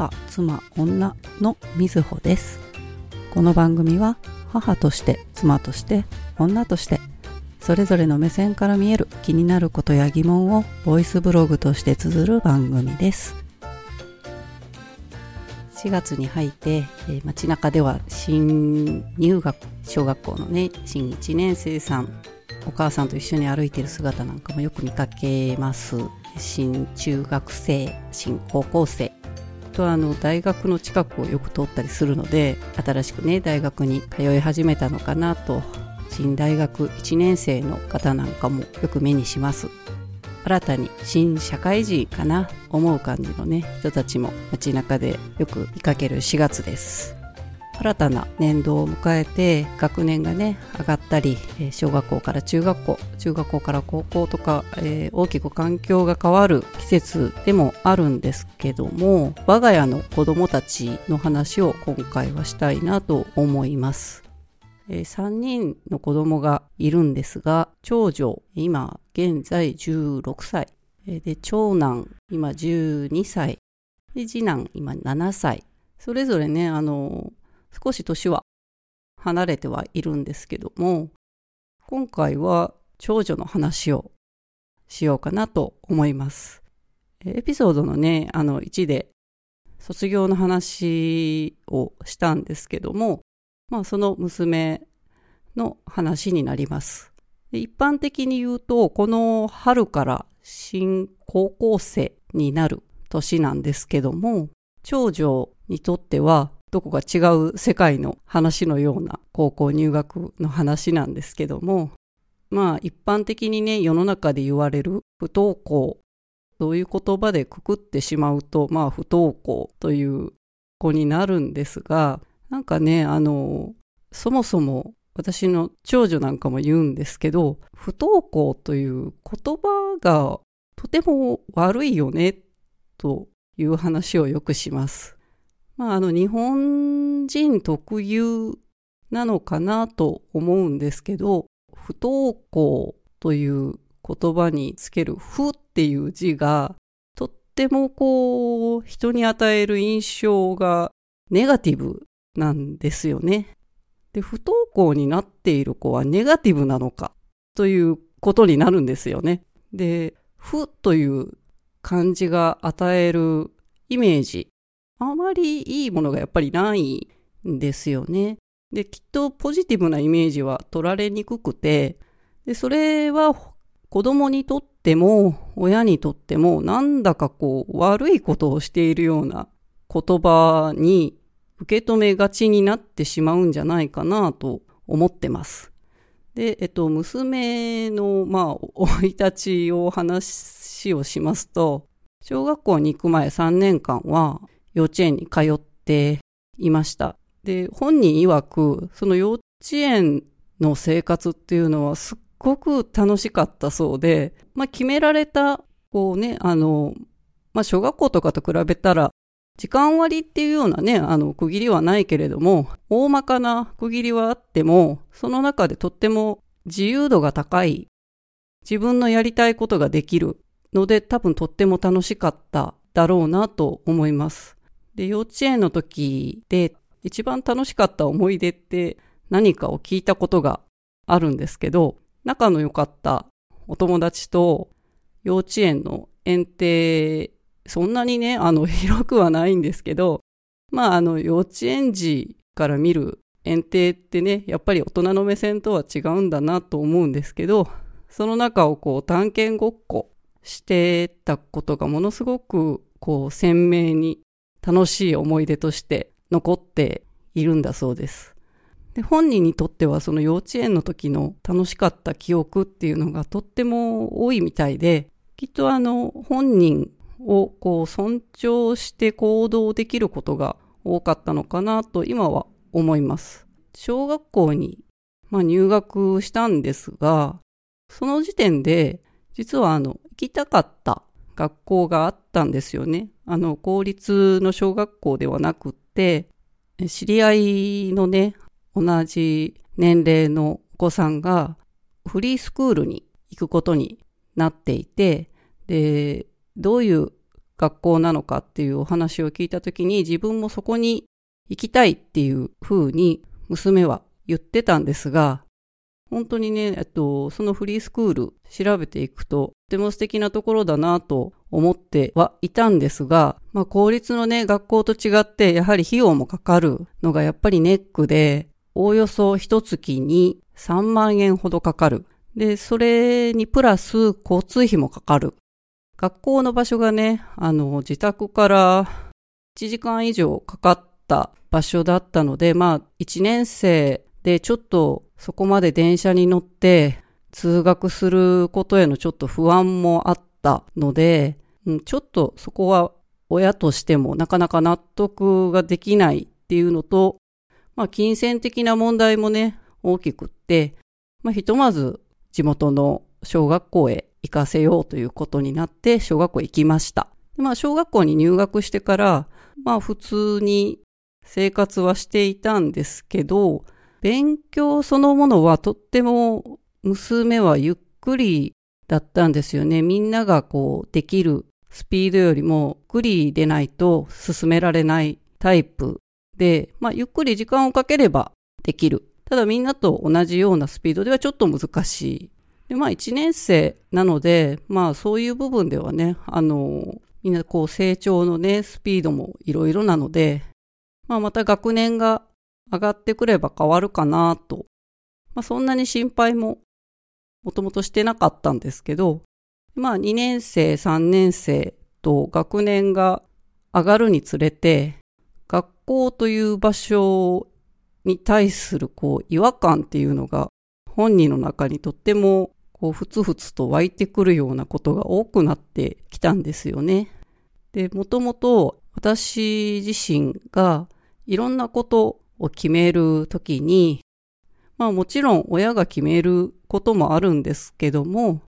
母、妻、女のみずほです。この番組は母として、妻として、女として、それぞれの目線から見える気になることや疑問をボイスブログとして綴る番組です。4月に入って、えー街中では新入学小学校のね新1年生さんお母さんと一緒に歩いてる姿なんかもよく見かけます新中学生新高校生とあの大学の近くをよく通ったりするので新しくね大学に通い始めたのかなと新大学1年生の方なんかもよく目にします。新たに新社会人かな思う感じのね人たちも街中でよく見かける4月です。新たな年度を迎えて学年がね上がったり小学校から中学校中学校から高校とか、えー大きく環境が変わる季節でもあるんですけども我が家の子供たちの話を今回はしたいなと思いますえー3人の子供がいるんですが、長女、今現在16歳。で、長男、今12歳。次男、今7歳。それぞれね、あの少し年は離れてはいるんですけども、今回は長女の話をしようかなと思います。エピソードのね、あの1で卒業の話をしたんですけども、まあ、その娘の話になります。一般的に言うと、この春から新高校生になる年なんですけども、長女にとっては、どこか違う世界の話のような高校入学の話なんですけども、まあ一般的にね、世の中で言われる不登校、そういう言葉でくくってしまうと、まあ不登校という子になるんですが、なんかね、あの、そもそも私の長女なんかも言うんですけど、不登校という言葉がとても悪いよね、という話をよくします。まあ、あの、日本人特有なのかなと思うんですけど、不登校という言葉につける不っていう字が、とってもこう、人に与える印象がネガティブなんですよね。で、不登校になっている子はネガティブなのかということになるんですよね。で、不という漢字が与えるイメージ、あまりいいものがやっぱりないんですよね。で、きっとポジティブなイメージは取られにくくて、で、それは子供にとっても親にとってもなんだかこう悪いことをしているような言葉に受け止めがちになってしまうんじゃないかなと思ってます。で、えっと、娘の、まあ、生い立ちを話をしますと、小学校に行く前3年間は幼稚園に通っていました。で、本人曰く、その幼稚園の生活っていうのはすっごく楽しかったそうで、まあ、決められた、こうね、あの、まあ、小学校とかと比べたら、時間割っていうようなね、あの、区切りはないけれども、大まかな区切りはあっても、その中でとっても自由度が高い、自分のやりたいことができるので、多分とっても楽しかっただろうなと思います。で、幼稚園の時で一番楽しかった思い出って何かを聞いたことがあるんですけど、仲の良かったお友達と幼稚園の園庭そんなにね、あの、広くはないんですけど、まあ、あの、幼稚園児から見る園庭ってね、やっぱり大人の目線とは違うんだなと思うんですけど、その中をこう、探検ごっこしてたことがものすごく、こう、鮮明に楽しい思い出として残っているんだそうです。で、本人にとってはその幼稚園の時の楽しかった記憶っていうのがとっても多いみたいで、きっとあの、本人をこう尊重して行動できることが多かったのかなと今は思います。小学校に、まあ、入学したんですが、その時点で実はあの行きたかった学校があったんですよね。あの公立の小学校ではなくって、知り合いのね、同じ年齢のお子さんがフリースクールに行くことになっていて、で、どういう学校なのかっていうお話を聞いたときに自分もそこに行きたいっていうふうに娘は言ってたんですが、本当にね、えっと、そのフリースクール調べていくと、とても素敵なところだなと思ってはいたんですが、まあ公立のね、学校と違って、やはり費用もかかるのがやっぱりネックで、おおよそ一月に3万円ほどかかる。で、それにプラス交通費もかかる。学校の場所がね、あの、自宅から1時間以上かかった場所だったので、まあ、1年生でちょっとそこまで電車に乗って通学することへのちょっと不安もあったので、うん、ちょっとそこは親としてもなかなか納得ができないっていうのと、まあ、金銭的な問題もね、大きくって、まあ、ひとまず地元の小学校へ行かせようということになって小学校行きました。まあ、小学校に入学してから、まあ、普通に生活はしていたんですけど、勉強そのものはとっても娘はゆっくりだったんですよね。みんながこうできるスピードよりもゆっくりでないと進められないタイプで、まあゆっくり時間をかければできる。ただみんなと同じようなスピードではちょっと難しい。で、まあ一年生なので、まあそういう部分ではね、あの、みんなこう成長のね、スピードもいろいろなので、まあまた学年が上がってくれば変わるかなと。まあそんなに心配ももともとしてなかったんですけど、まあ2年生、3年生と学年が上がるにつれて、学校という場所に対するこう違和感っていうのが本人の中にとってもこうふつふつと湧いてくるようなことが多くなってきたんですよね。で、もともと私自身がいろんなことを決めるときに、まあもちろん親が決めることもあるんですけども、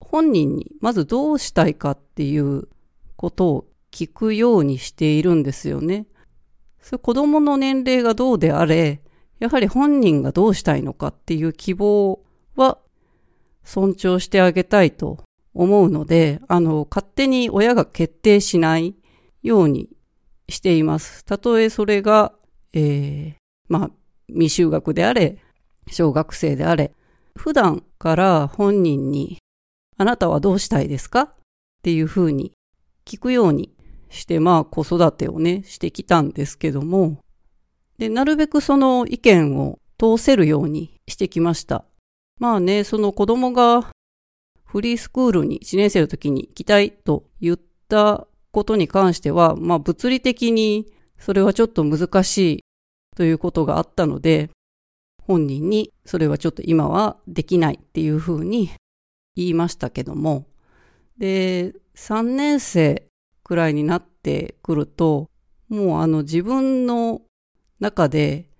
本人にまずどうしたいかっていうことを聞くようにしているんですよね。そ子供の年齢がどうであれ、やはり本人がどうしたいのかっていう希望は尊重してあげたいと思うので、あの、勝手に親が決定しないようにしています。たとえそれがえー、まあ、未就学であれ、小学生であれ、普段から本人に、あなたはどうしたいですか？っていうふうに聞くようにして、まあ、子育てをね、してきたんですけども、で、なるべくその意見を通せるようにしてきました。まあね、その子供がフリースクールに1年生の時に行きたいと言ったことに関しては、まあ物理的にそれはちょっと難しいということがあったので、本人にそれはちょっと今はできないっていうふうに言いましたけども、で、3年生くらいになってくると、もうあの自分の中で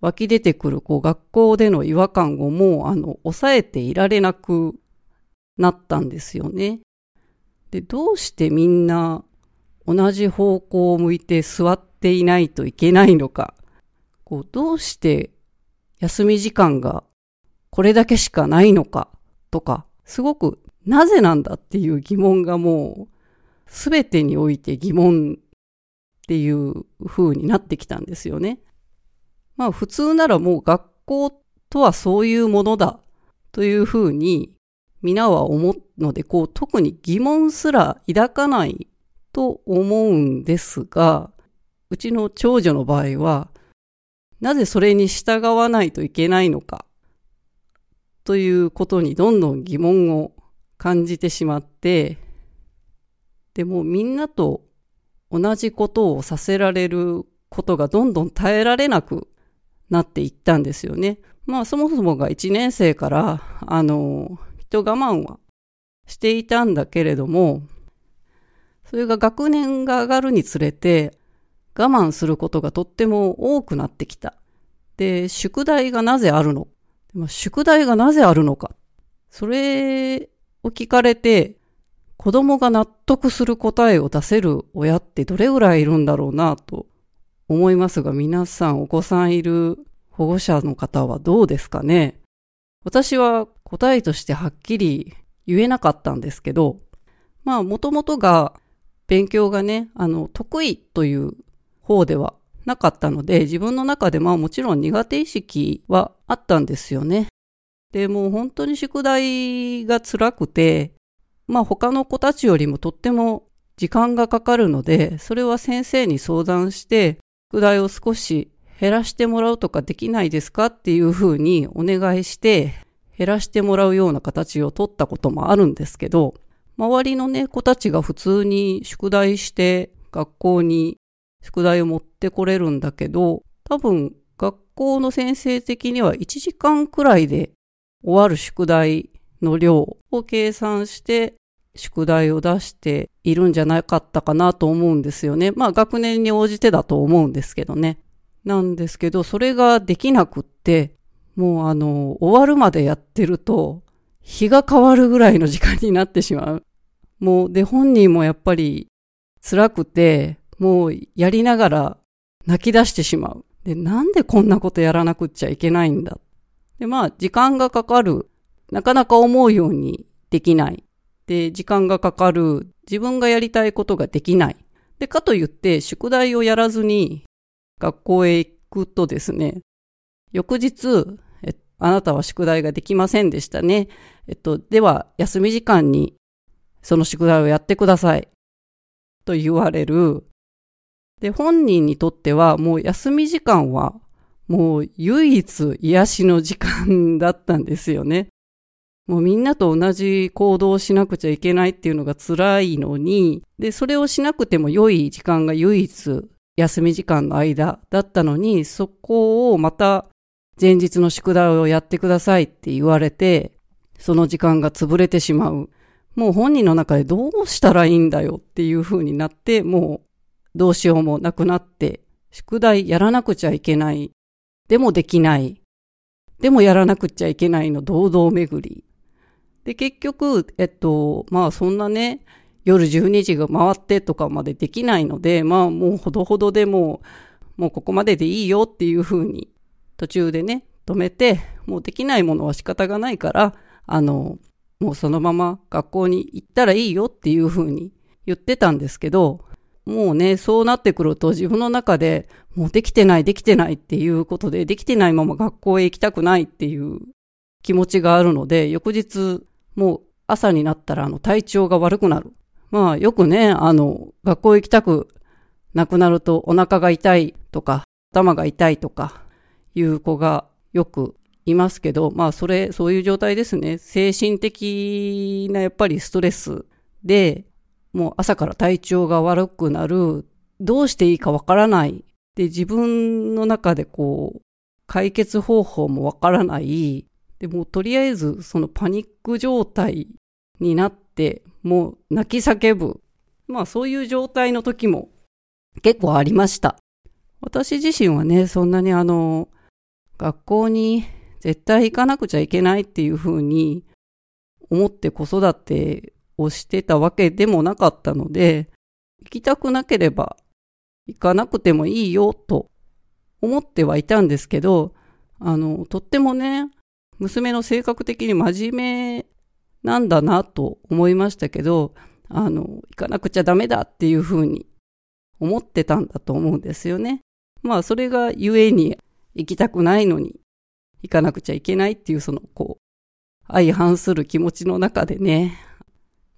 湧き出てくるこう学校での違和感をもうあの抑えていられなくなったんですよね。で、どうしてみんな同じ方向を向いて座っていないといけないのか、こうどうして休み時間がこれだけしかないのかとか、すごくなぜなんだっていう疑問がもうすべてにおいて疑問っていう風になってきたんですよね。まあ普通ならもう学校とはそういうものだという風に皆は思うので、こう特に疑問すら抱かないと思うんですが、うちの長女の場合は、なぜそれに従わないといけないのか、ということにどんどん疑問を感じてしまって、でもみんなと同じことをさせられることがどんどん耐えられなくなっていったんですよね。まあそもそもが1年生から、あの、人我慢はしていたんだけれども、それが学年が上がるにつれて、我慢することがとっても多くなってきた。で、宿題がなぜあるの？宿題がなぜあるのか。それを聞かれて、子供が納得する答えを出せる親ってどれぐらいいるんだろうなと思いますが、皆さんお子さんいる保護者の方はどうですかね？私は答えとしてはっきり言えなかったんですけど、まあもともとが勉強がね、あの、得意という方ではなかったので、自分の中でまあもちろん苦手意識はあったんですよね。で、もう本当に宿題が辛くて、まあ他の子たちよりもとっても時間がかかるので、それは先生に相談して、宿題を少し減らしてもらうとかできないですかっていうふうにお願いして、減らしてもらうような形を取ったこともあるんですけど、周りのね、子たちが普通に宿題して学校に宿題を持ってこれるんだけど、多分学校の先生的には1時間くらいで終わる宿題の量を計算して宿題を出しているんじゃなかったかなと思うんですよね。まあ学年に応じてだと思うんですけどね。なんですけど、それができなくって、もうあの、終わるまでやってると、日が変わるぐらいの時間になってしまう。もう、で、本人もやっぱり辛くて、もうやりながら泣き出してしまう。で、なんでこんなことやらなくっちゃいけないんだ。で、まあ、時間がかかる。なかなか思うようにできない。で、時間がかかる。自分がやりたいことができない。で、かといって、宿題をやらずに学校へ行くとですね、翌日、えあなたは宿題ができませんでしたね。えっと、では、休み時間にその宿題をやってください。と言われる。で、本人にとってはもう休み時間はもう唯一癒しの時間だったんですよね。もうみんなと同じ行動をしなくちゃいけないっていうのが辛いのに、で、それをしなくても良い時間が唯一休み時間の間だったのに、そこをまた前日の宿題をやってくださいって言われて、その時間が潰れてしまう。もう本人の中でどうしたらいいんだよっていう風になって、もうどうしようもなくなって、宿題やらなくちゃいけない。でもできない。でもやらなくちゃいけないの堂々巡り。で、結局、えっと、まあそんなね、夜12時が回ってとかまでできないので、まあもうほどほどでもう、もうここまででいいよっていう風に途中でね、止めて、もうできないものは仕方がないから、あの、もうそのまま学校に行ったらいいよっていう風に言ってたんですけど、もうね、そうなってくると自分の中でもうできてないできてないっていうことで、できてないまま学校へ行きたくないっていう気持ちがあるので、翌日もう朝になったらあの体調が悪くなる。まあよくね、あの学校行きたくなくなるとお腹が痛いとか頭が痛いとかいう子がよくいますけど、まあそれ、そういう状態ですね。精神的なやっぱりストレスで、もう朝から体調が悪くなる、どうしていいかわからない。で、自分の中でこう、解決方法もわからない。で、もうとりあえずそのパニック状態になって、もう泣き叫ぶ。まあそういう状態の時も結構ありました。私自身はね、そんなにあの、学校に絶対行かなくちゃいけないっていうふうに思って子育てをしてたわけでもなかったので、行きたくなければ行かなくてもいいよと思ってはいたんですけど、あの、とってもね、娘の性格的に真面目なんだなと思いましたけど、あの、行かなくちゃダメだっていうふうに思ってたんだと思うんですよね。まあ、それがゆえに行きたくないのに行かなくちゃいけないっていうその、こう、相反する気持ちの中でね、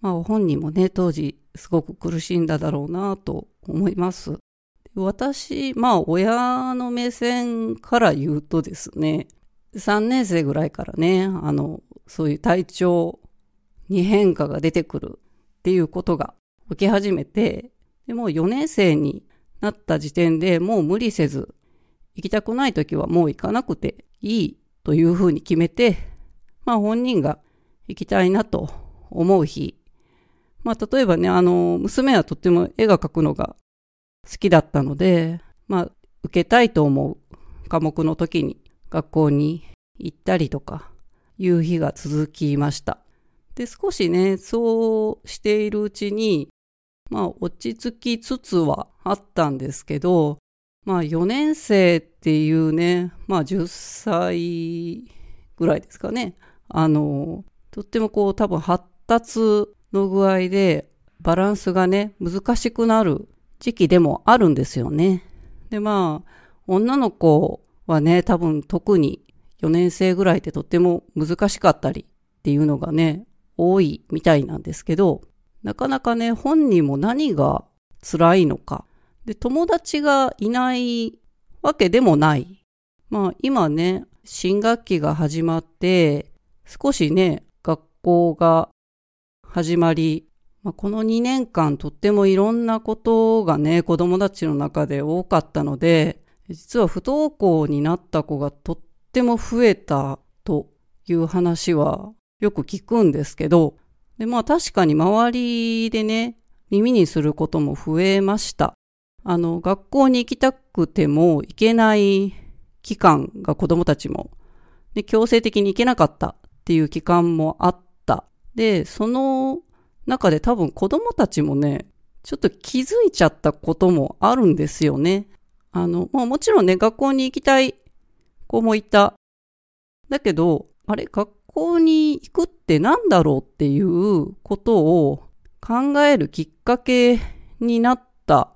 まあ本人もね、当時すごく苦しんだだろうなと思います。私、まあ親の目線から言うとですね、3年生ぐらいからね、あの、そういう体調に変化が出てくるっていうことが起き始めて、でもう4年生になった時点でもう無理せず、行きたくない時はもう行かなくていいというふうに決めて、まあ本人が行きたいなと思う日まあ、例えばね、あの、娘はとっても絵が描くのが好きだったので、まあ、受けたいと思う科目の時に学校に行ったりとか、いう日が続きました。で、少しね、そうしているうちに、まあ、落ち着きつつはあったんですけど、まあ、4年生っていうね、まあ、10歳ぐらいですかね。あの、とってもこう、多分発達の具合で、バランスがね、難しくなる時期でもあるんですよね。で、まあ、女の子はね、多分特に4年生ぐらいってとっても難しかったりっていうのがね、多いみたいなんですけど、なかなかね、本人も何が辛いのか。で、友達がいないわけでもない。まあ今ね、新学期が始まって、少しね、学校が始まり、まあ、この2年間とってもいろんなことがね、子供たちの中で多かったので、実は不登校になった子がとっても増えたという話はよく聞くんですけど、で、まあ確かに周りでね、耳にすることも増えました。あの、学校に行きたくても行けない期間が子供たちも、で、強制的に行けなかったっていう期間もあった。で、その中で多分子供たちもね、ちょっと気づいちゃったこともあるんですよね。あの、まあもちろんね、学校に行きたい子もいた。だけど、あれ、学校に行くって何だろうっていうことを考えるきっかけになった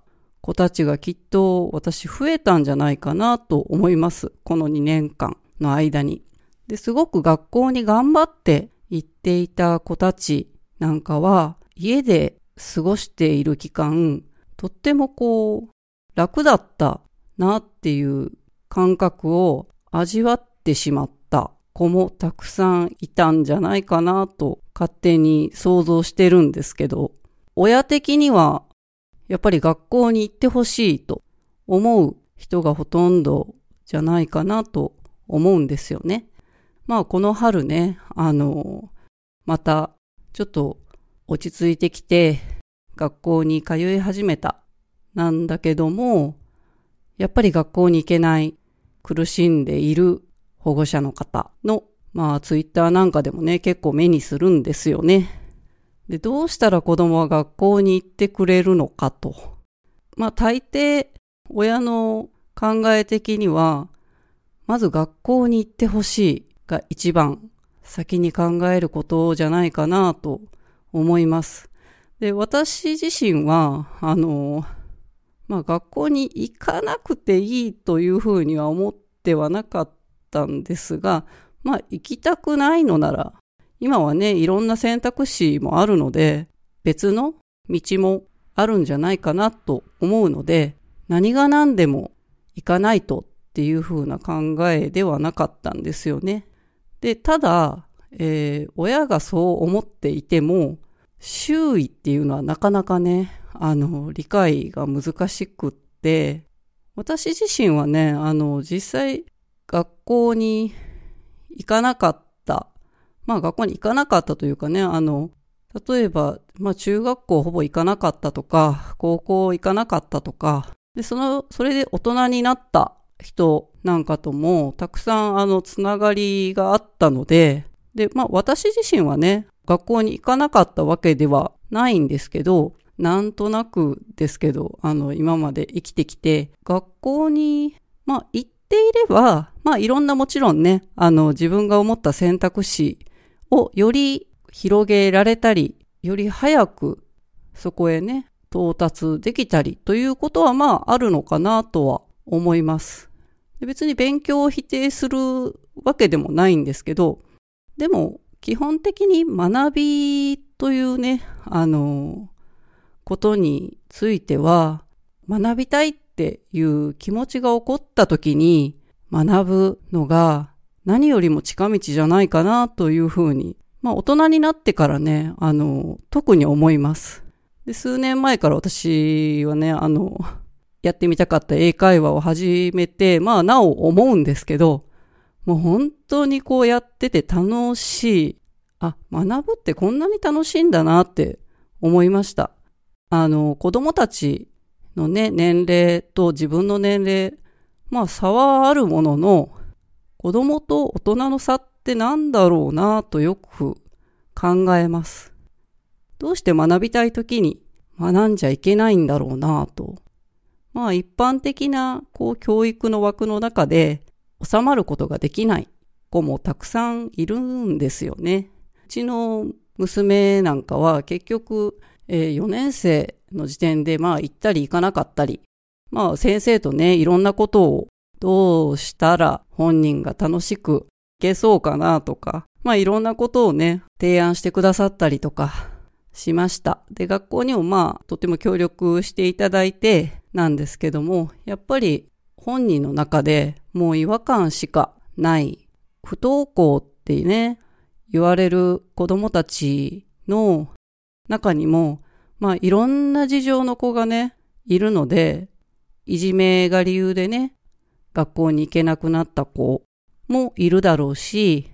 子たちがきっと私増えたんじゃないかなと思います。この2年間の間に。で、すごく学校に頑張って行っていた子たちなんかは家で過ごしている期間、とってもこう楽だったなっていう感覚を味わってしまった子もたくさんいたんじゃないかなと勝手に想像してるんですけど、親的にはやっぱり学校に行ってほしいと思う人がほとんどじゃないかなと思うんですよね。まあこの春ね、あの、またちょっと落ち着いてきて学校に通い始めたなんだけども、やっぱり学校に行けない苦しんでいる保護者の方の、まあ、ツイッターなんかでもね、結構目にするんですよね。で、どうしたら子供は学校に行ってくれるのかと。まあ、大抵、親の考え的には、まず学校に行ってほしいが一番先に考えることじゃないかなと思います。で、私自身は、あの、まあ学校に行かなくていいというふうには思ってはなかったんですが、まあ行きたくないのなら、今はね、いろんな選択肢もあるので、別の道もあるんじゃないかなと思うので、何が何でも行かないとっていう風な考えではなかったんですよね。で、ただ、えー、親がそう思っていても、周囲っていうのはなかなかね、あの、理解が難しくって、私自身はね、あの、実際、学校に行かなかった。まあ学校に行かなかったというかね、あの、例えば、まあ中学校ほぼ行かなかったとか、高校行かなかったとか、で、その、それで大人になった人なんかとも、たくさんあの、つながりがあったので、で、まあ私自身はね、学校に行かなかったわけではないんですけど、なんとなくですけど、あの、今まで生きてきて、学校に、まあ行っていれば、まあいろんなもちろんね、あの自分が思った選択肢をより広げられたり、より早くそこへね、到達できたりということはまああるのかなとは思います。別に勉強を否定するわけでもないんですけど、でも基本的に学びというね、あの、ことについては学びたいっていう気持ちが起こった時に学ぶのが何よりも近道じゃないかなというふうに、まあ大人になってからね、あの、特に思います。で、数年前から私はね、あの、やってみたかった英会話を始めて、まあなお思うんですけど、もう本当にこうやってて楽しい。あ、学ぶってこんなに楽しいんだなって思いました。あの、子供たちのね、年齢と自分の年齢、まあ差はあるものの、子供と大人の差って何だろうなとよく考えます。どうして学びたい時に学んじゃいけないんだろうなと。まあ一般的なこう教育の枠の中で収まることができない子もたくさんいるんですよね。うちの娘なんかは結局えー、4年生の時点でまあ行ったり行かなかったり、まあ先生とね、いろんなことをどうしたら本人が楽しくいけそうかなとか、まあいろんなことをね、提案してくださったりとかしました。で、学校にもまあとても協力していただいてなんですけども、やっぱり本人の中でもう違和感しかない不登校ってね、言われる子供たちの中にも、まあいろんな事情の子がね、いるので、いじめが理由でね、学校に行けなくなった子もいるだろうし、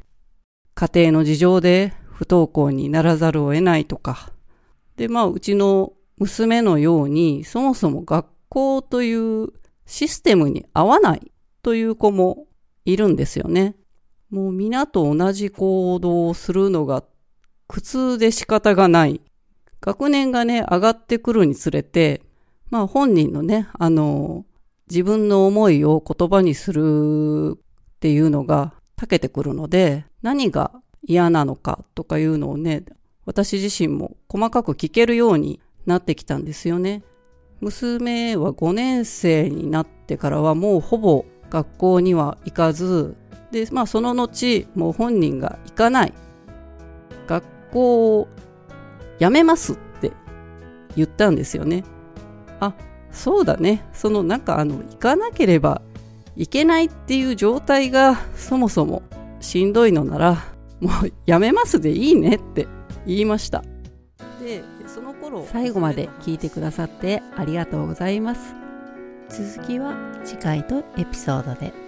家庭の事情で不登校にならざるを得ないとか。で、まあうちの娘のように、そもそも学校というシステムに合わないという子もいるんですよね。もう皆と同じ行動をするのが苦痛で仕方がない。学年がね、上がってくるにつれて、まあ本人のね、あの、自分の思いを言葉にするっていうのが長けてくるので、何が嫌なのかとかいうのをね、私自身も細かく聞けるようになってきたんですよね。娘は5年生になってからはもうほぼ学校には行かず、で、まあその後、もう本人が行かない。学校を辞めますって言ったんですよね。あ、そうだね。そのなんかあの、行かなければいけないっていう状態がそもそもしんどいのなら、もうやめますでいいねって言いました。で、その頃最後まで聞いてくださってありがとうございます。続きは次回とエピソードで。